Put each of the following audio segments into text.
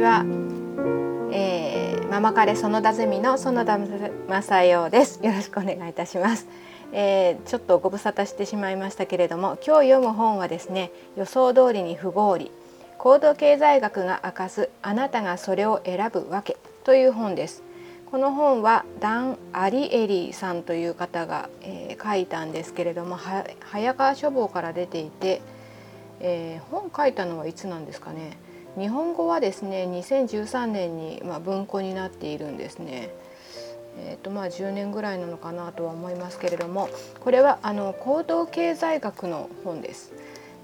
ちは、えー、ママカレ園田ゼミの園田正代です。よろしくお願いいたします、えー、ちょっとご無沙汰してしまいましたけれども今日読む本はですね予想通りに不合理。行動経済学が明かすあなたがそれを選ぶわけ。という本です。この本はダン・アリエリーさんという方が、えー、書いたんですけれども早川書房から出ていて、えー、本書いたのはいつなんですかね。日本語はですね2013年に、まあ、文庫になっているんですね。えーとまあ、10年ぐらいなのかなとは思いますけれどもこれはあの行動経済学の本です。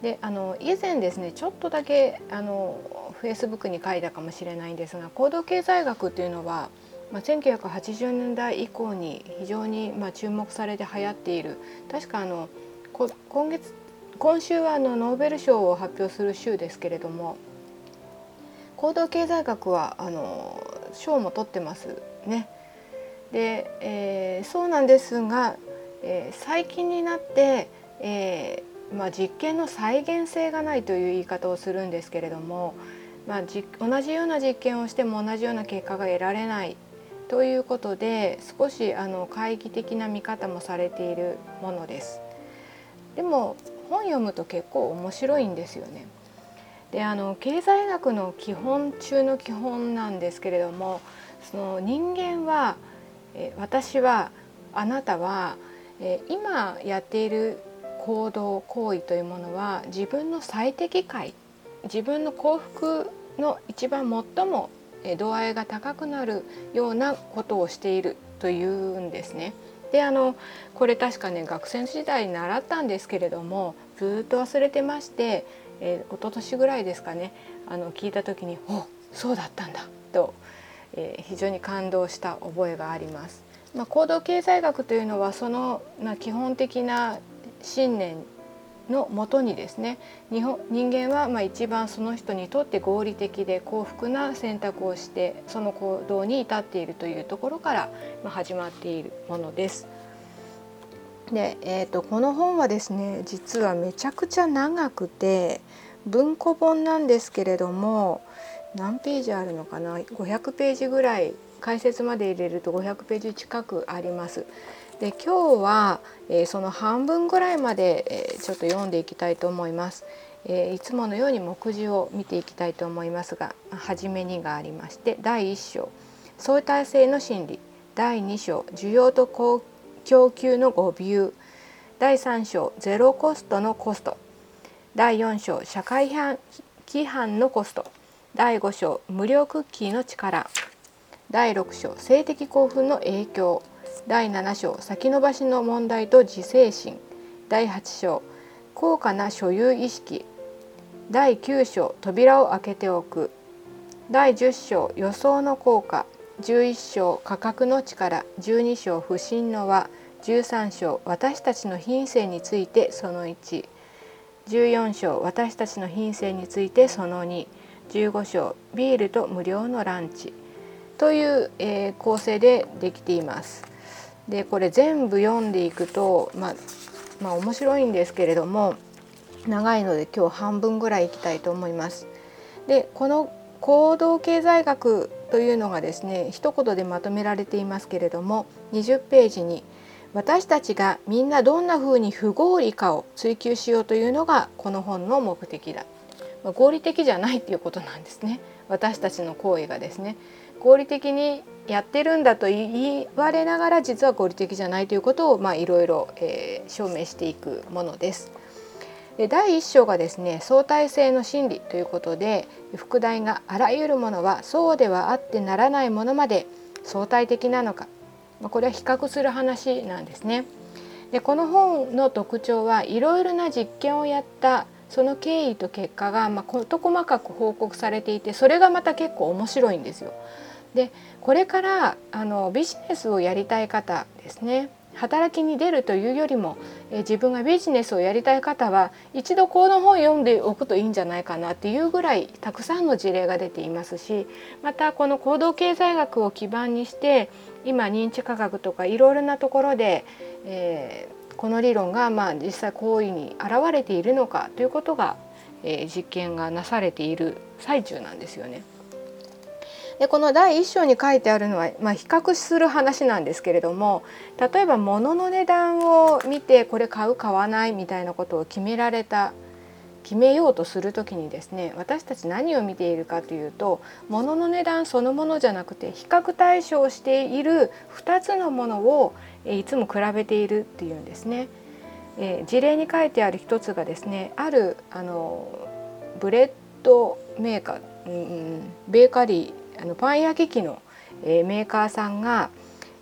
であの以前ですねちょっとだけあのフェイスブックに書いたかもしれないんですが行動経済学っていうのは、まあ、1980年代以降に非常に、まあ、注目されて流行っている確かあの今月今週はあのノーベル賞を発表する週ですけれども行動経済学はあの賞も取ってますね。で、えー、そうなんですが、えー、最近になって、えーまあ、実験の再現性がないという言い方をするんですけれども、まあ、じ同じような実験をしても同じような結果が得られないということで少しあの懐疑的な見方もされているものです。でも本読むと結構面白いんですよね。であの経済学の基本中の基本なんですけれどもその人間は、私はあなたは、今やっている行動行為というものは自分の最適解自分の幸福の一番最も度合いが高くなるようなことをしているというんですね。であのこれ確かね学生時代に習ったんですけれどもずっと忘れてましてえー、一昨年ぐらいですかねあの聞いた時に「おそうだったんだ」と、えー、非常に感動した覚えがあります。まあ、行動経済学というのはその、まあ、基本的な信念のもとにですね日本人間はまあ一番その人にとって合理的で幸福な選択をしてその行動に至っているというところから始まっているものです。で、えーと、この本はですね実はめちゃくちゃ長くて文庫本なんですけれども何ページあるのかな500ページぐらい解説まで入れると500ページ近くあります。で今日は、えー、その半分ぐらいまで、えー、ちょっと読んでいきたいと思います。えー、いつものように目次を見ていきたいと思いますが初めにがありまして第1章相対性の心理第2章需要と供供給の誤ビュー第3章ゼロコストのコスト。第4章社会規範のコスト。第5章無料クッキーの力。第6章性的興奮の影響。第7章先延ばしの問題と自制心。第8章高価な所有意識。第9章扉を開けておく。第10章予想の効果。11章価格の力12章不信の輪13章私たちの品性についてその114章私たちの品性についてその215章ビールと無料のランチという、えー、構成でできています。でこれ全部読んでいくと、まあ、まあ面白いんですけれども長いので今日半分ぐらいいきたいと思います。でこの行動経済学というのがですね一言でまとめられていますけれども20ページに私たちがみんなどんな風に不合理かを追求しようというのがこの本の目的だ、まあ、合理的じゃないっていうことなんですね。私たちの行為がですね。合理的にやってるんだと言われながら実は合理的じゃないということをいろいろ証明していくものです。で第1章がですね相対性の真理ということで副題があらゆるものはそうではあってならないものまで相対的なのかまこれは比較する話なんですね。でこの本の特徴はいろいろな実験をやったその経緯と結果がまあ事細かく報告されていてそれがまた結構面白いんですよ。でこれからあのビジネスをやりたい方ですね働きに出るというよりも、え自分がビジネスをやりたい方は一度この本を読んでおくといいんじゃないかなっていうぐらいたくさんの事例が出ていますしまたこの行動経済学を基盤にして今認知科学とかいろいろなところで、えー、この理論がまあ実際行為に現れているのかということが、えー、実験がなされている最中なんですよね。でこの第1章に書いてあるのは、まあ、比較する話なんですけれども例えば物の値段を見てこれ買う買わないみたいなことを決められた決めようとする時にですね私たち何を見ているかというと物の値段そのものじゃなくて比較対象している2つのものをいつも比べているっていうんですね。えー、事例に書いてある一つがですねあるあのブレッドメーカー、うん、ベーカリーあのパン焼き器の、え、メーカーさんが、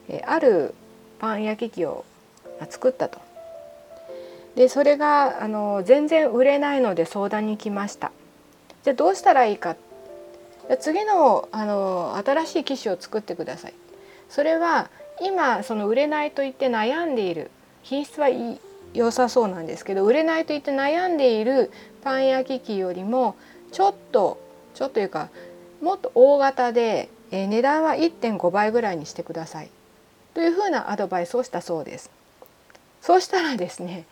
え、あるパン焼き器を作ったと。でそれがあの全然売れないので相談に来ました。じゃあどうしたらいいか次のあの新しい機種を作ってください。それは今その売れないと言って悩んでいる品質はい良さそうなんですけど売れないと言って悩んでいるパン焼き器よりもちょっとちょっというかもっと大型で、え値段は1.5倍ぐらいにしてくださいというふうなアドバイスをしたそうです。そうしたらですね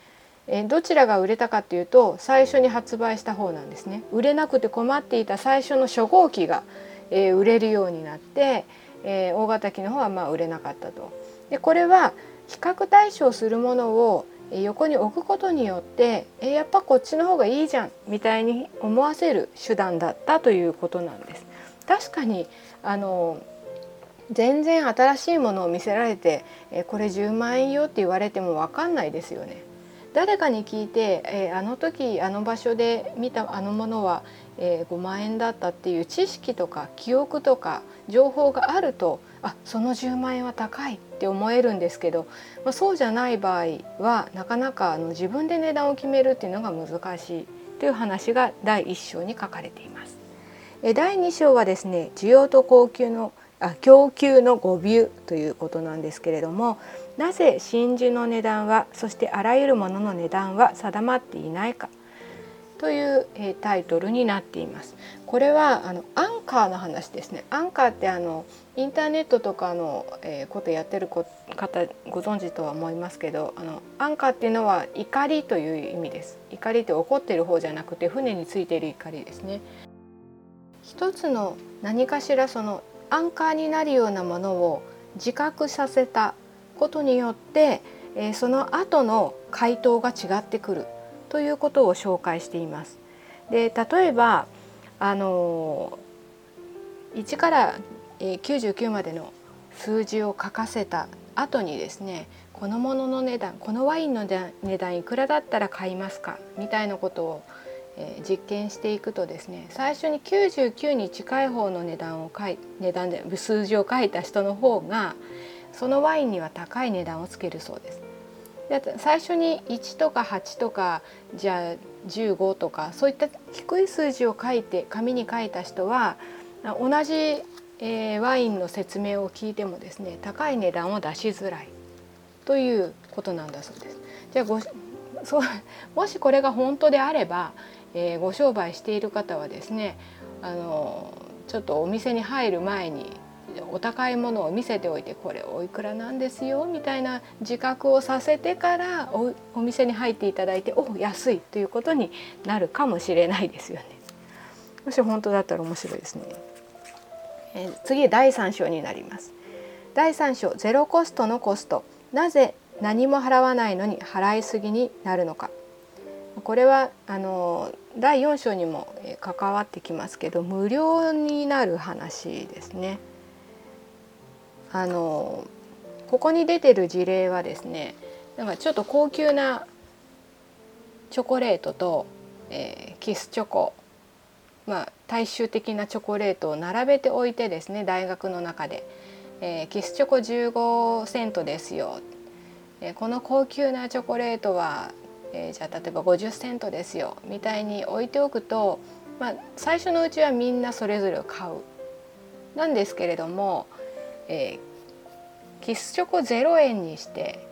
えどちらが売れたかっていうと最初に発売した方なんですね売れなくて困っていた最初の初号機が、えー、売れるようになって、えー、大型機の方はまあ売れなかったと。でこれは比較対象するものを横に置くことによってえやっぱこっちの方がいいじゃんみたいに思わせる手段だったということなんです。確かにあの全然新しいものを見せられてえこれ10万円よって言われても分かんないですよね。誰かに聞いて、えー、あの時あの場所で見たあのものは、えー、5万円だったっていう知識とか記憶とか情報があるとあその10万円は高いって思えるんですけど、まあ、そうじゃない場合はなかなかあの自分で値段を決めるっていうのが難しいという話が第1章に書かれています。第2章はですね需要と供給のあ供給の誤謬ということなんですけれどもなぜ真珠の値段はそしてあらゆるものの値段は定まっていないかという、えタイトルになっています。これはあのアンカーの話ですね。アンカーってあのインターネットとかの、えことやってる方ご存知とは思いますけど、あのアンカーっていうのは怒りという意味です。怒りって怒ってる方じゃなくて船についている怒りですね。一つの何かしらそのアンカーになるようなものを自覚させたことによって、えー、その後の回答が違ってくるということを紹介しています。で例えばあの1から99までの数字を書かせた後にですねこのものの値段このワインの値段いくらだったら買いますかみたいなことを、実験していくとですね最初に99に近い方の値段を書い値段で数字を書いた人の方がそのワインには高い値段をつけるそうです。で最初に1とか8とかじゃあ15とかそういった低い数字を書いて紙に書いた人は同じ、えー、ワインの説明を聞いてもですね高い値段を出しづらいということなんだそうです。じゃあごそうもしこれが本当であれば、えー、ご商売している方はですねあのちょっとお店に入る前にお高いものを見せておいてこれおいくらなんですよみたいな自覚をさせてからおお店に入っていただいてお安いということになるかもしれないですよね。もし本当だったら面白いですね。えー、次第3章になります。第3章ゼロコストのコストなぜ何も払わないのに払いすぎになるのかこれはあの第4章にも関わってきますけど無料になる話ですね。あのここに出てる事例はですねなんかちょっと高級なチョコレートと、えー、キスチョコまあ大衆的なチョコレートを並べておいてですね大学の中で、えー、キスチョコ15セントですよ、えー、この高級なチョコレートは、えー、じゃあ例えば50セントですよみたいに置いておくと、まあ、最初のうちはみんなそれぞれ買う。なんですけれどもえー、キスチョコ0円にして、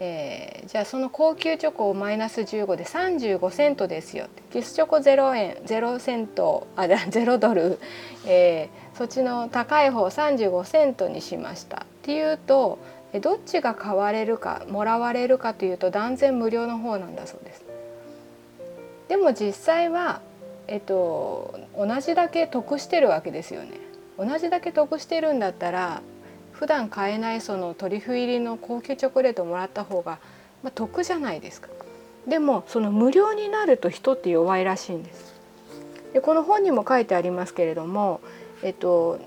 えー、じゃあその高級チョコをマイナス15で35セントですよキスチョコ0円0セントあ0ドル、えー、そっちの高い方35セントにしましたっていうとどっちが買われるかもらわれるかというと断然無料の方なんだそうです。でも実際は、えっと、同じだけ得してるわけですよね。同じだけ得してるんだったら普段買えないそのトリュフ入りの高級チョコレートをもらった方が、まあ、得じゃないですか。でもその無料になると人って弱いらしいんです。でこの本にも書いてありますけれども、えっと、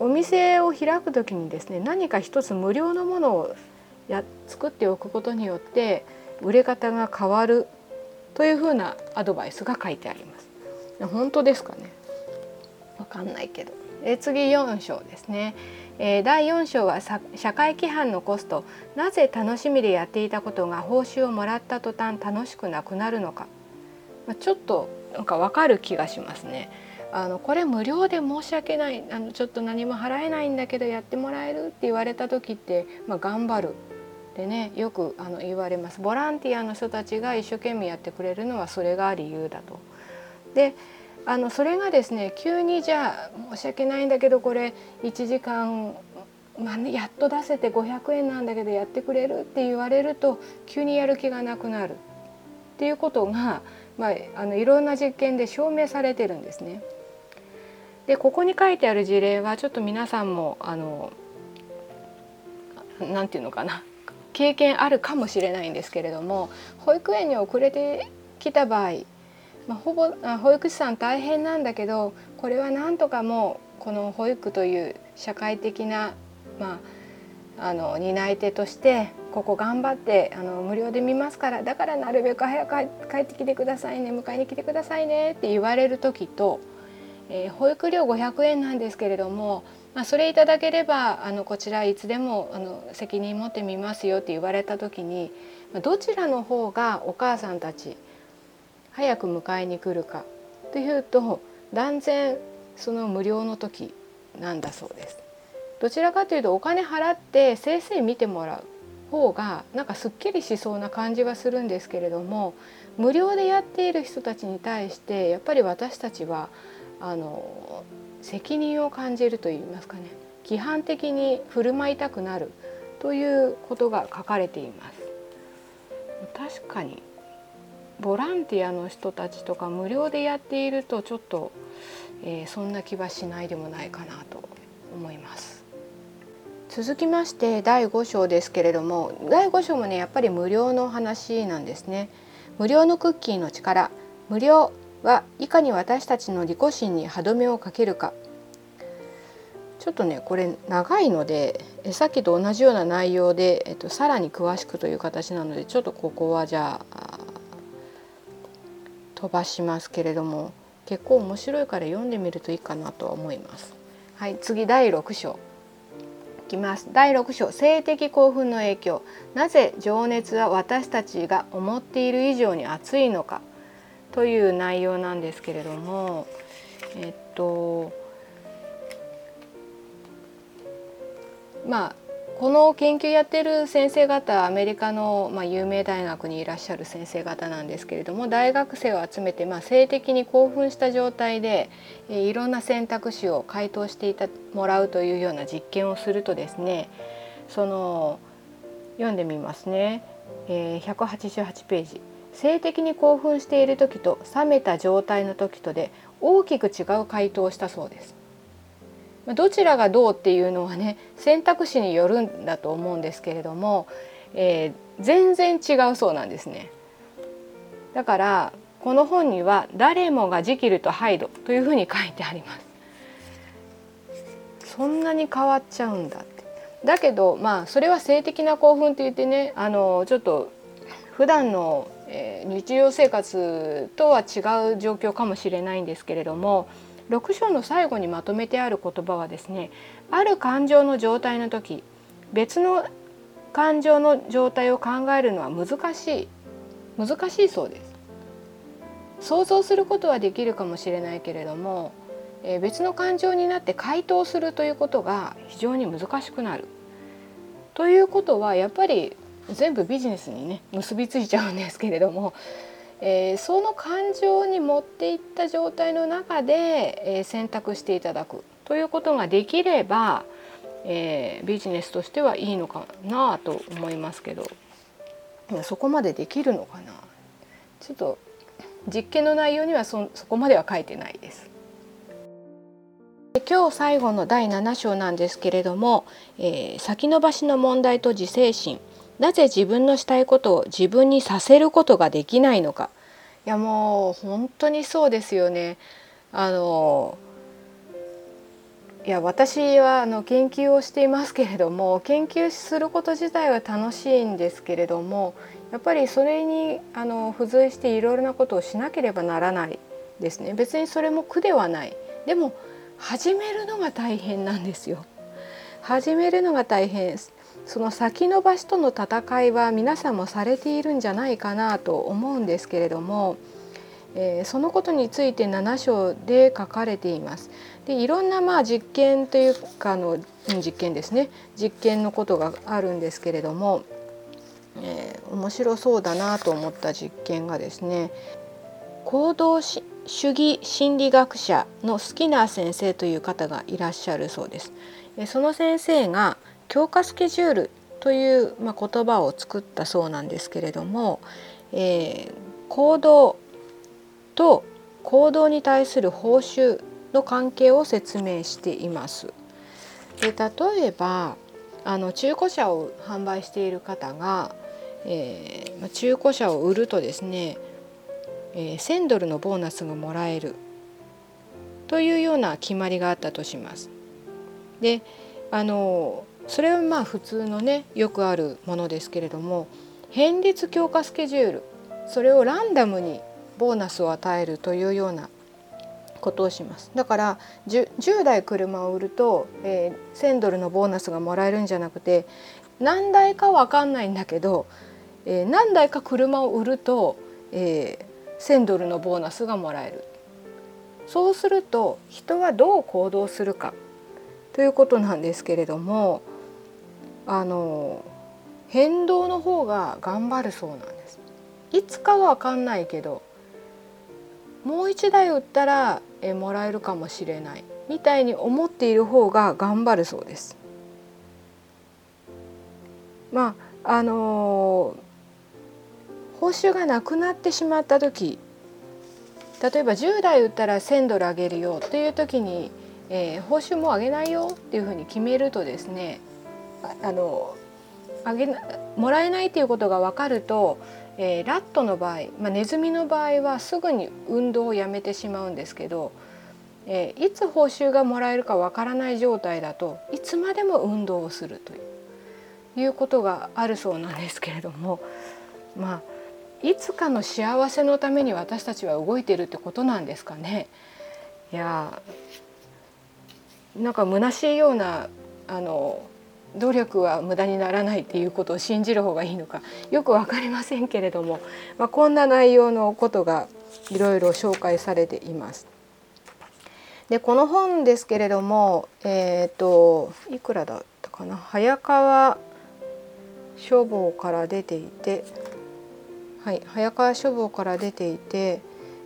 お店を開く時にですね何か一つ無料のものをや作っておくことによって売れ方が変わるというふうなアドバイスが書いてあります。本当ですかね？わかんないけど。え次4章ですね。えー、第4章は社会規範のコストなぜ楽しみでやっていたことが報酬をもらった途端楽しくなくなるのか、まあ、ちょっとなんかわかる気がしますね。あのこれ無料で申し訳ないあのちょっと何も払えないんだけどやってもらえるって言われた時って、まあ、頑張るでねよくあの言われますボランティアの人たちが一生懸命やってくれるのはそれが理由だと。であのそれがですね急にじゃあ申し訳ないんだけどこれ1時間、まあね、やっと出せて500円なんだけどやってくれるって言われると急にやる気がなくなるっていうことが、まあ、あのいろんな実験で証明されてるんですね。でここに書いてある事例はちょっと皆さんもあのなんていうのかな経験あるかもしれないんですけれども保育園に遅れてきた場合まあ、ほぼ保育士さん大変なんだけどこれはなんとかもうこの保育という社会的な、まあ、あの担い手としてここ頑張ってあの無料で見ますからだからなるべく早く帰ってきてくださいね迎えに来てくださいねって言われる時と、えー、保育料500円なんですけれども、まあ、それいただければあのこちらいつでもあの責任持ってみますよって言われた時にどちらの方がお母さんたち早く迎えに来るかというと断然その無料の時なんだそうです。どちらかというとお金払って先生見てもらう方がなんかすっきりしそうな感じはするんですけれども無料でやっている人たちに対してやっぱり私たちはあの責任を感じるといいますかね規範的に振る舞いたくなるということが書かれています。確かにボランティアの人たちとか無料でやっているとちょっと、えー、そんな気はしないでもないかなと思います。続きまして第5章ですけれども第5章もねやっぱり無料の話なんですね。無料のクッキーの力無料はいかに私たちの利己心に歯止めをかけるか。ちょっとねこれ長いのでえさっきと同じような内容で、えっと、さらに詳しくという形なのでちょっとここはじゃあ飛ばしますけれども結構面白いから読んでみるといいかなと思います。はい、次第6章。いきます。第6章。性的興奮の影響。なぜ情熱は私たちが思っている以上に熱いのか。という内容なんですけれどもえっとまあこの研究やってる先生方アメリカの、まあ、有名大学にいらっしゃる先生方なんですけれども大学生を集めて、まあ、性的に興奮した状態で、え、いろんな選択肢を回答していたもらうというような実験をするとですねその読んでみますね、えー、188ページ。性的に興奮している時と冷めた状態の時とで大きく違う回答をしたそうです。どちらがどうっていうのはね選択肢によるんだと思うんですけれども、えー、全然違うそうなんですね。だからこの本には「誰もがジキルとハイド」というふうに書いてあります。そんなに変わっちゃうんだって。だけどまあそれは性的な興奮って言ってねあのちょっと普段の、えー、日常生活とは違う状況かもしれないんですけれども6章の最後にまとめてある言葉はですねある感情の状態の時別の感情の状態を考えるのは難しい難しいそうです。想像することはできるかもしれないけれども、えー、別の感情になって回答するということが非常に難しくなる。ということはやっぱり全部ビジネスにね結びついちゃうんですけれどもえー、その感情に持っていった状態の中で、えー、選択していただくということができれば、えー、ビジネスとしてはいいのかなと思いますけど。そこまでできるのかな。ちょっと実験の内容にはそそこまでは書いてないです。今日最後の第7章なんですけれども、えー、先延ばしの問題と自制心なぜ自分のしたいことを自分にさせることができないのか。いやもう本当にそうですよね。あのいや私はあの研究をしていますけれども研究すること自体は楽しいんですけれどもやっぱりそれにあの付随していろいろなことをしなければならないですね。別にそれも苦ではない。でも始めるのが大変なんですよ。始めるのが大変。その先延ばしとの戦いは皆さんもされているんじゃないかなと思うんですけれども、えー、そのことについて7章で書かれています。でいろんなまあ実験というかの実験ですね実験のことがあるんですけれども、えー、面白そうだなと思った実験がですね行動主義心理学者のスキナー先生という方がいらっしゃるそうです。その先生が強化スケジュールという、まあ、言葉を作ったそうなんですけれども、えー、行動と行動に対する報酬の関係を説明しています。で例えばあの中古車を販売している方が、えー、中古車を売るとですね、えー、1,000ドルのボーナスがもらえるというような決まりがあったとします。であのそれはまあ普通のねよくあるものですけれども変率強化スケジュールそれをランダムにボーナスを与えるというようなことをします。だから 10, 10台車を売ると、えー、1,000ドルのボーナスがもらえるんじゃなくて何台か分かんないんだけど、えー、何台か車を売ると、えー、1,000ドルのボーナスがもらえる。そうすると人はどう行動するかということなんですけれどもあの変動の方が頑張るそうなんです。いつかは分かんないけどもう一台売ったらえもらえるかもしれないみたいに思っている方が頑張るそうです。まああのー、報酬がなくなってしまった時例えば10台売ったら1,000ドルあげるよという時に、えー、報酬も上げないよっていうふうに決めるとですねあのあげもらえないということが分かると、えー、ラットの場合、まあ、ネズミの場合はすぐに運動をやめてしまうんですけど、えー、いつ報酬がもらえるか分からない状態だといつまでも運動をするということがあるそうなんですけれどもまあいつかの幸せのために私たちは動いてるってことなんですかね。いやなんか虚しいようなあの努力は無駄にならないっていうことを信じる方がいいのかよく分かりませんけれども、まあ、こんな内容のことがいろいろ紹介されています。でこの本ですけれども、えーと、いくらだったかな？早川書房から出ていて、はい、早川書房から出ていて、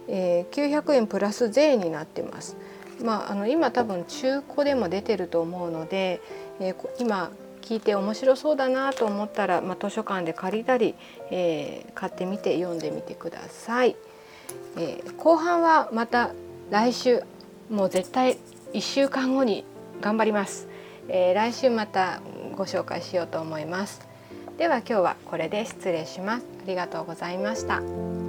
えー、900円プラス税になってます。まあ、あの今多分中古でも出てると思うので、えー、今聞いて面白そうだなと思ったら、まあ、図書館で借りたり、えー、買ってみて読んでみてください。えー、後半はまた来週もう絶対1週間後に頑張ります、えー、来週またご紹介しようと思います。では今日はこれで失礼します。ありがとうございました。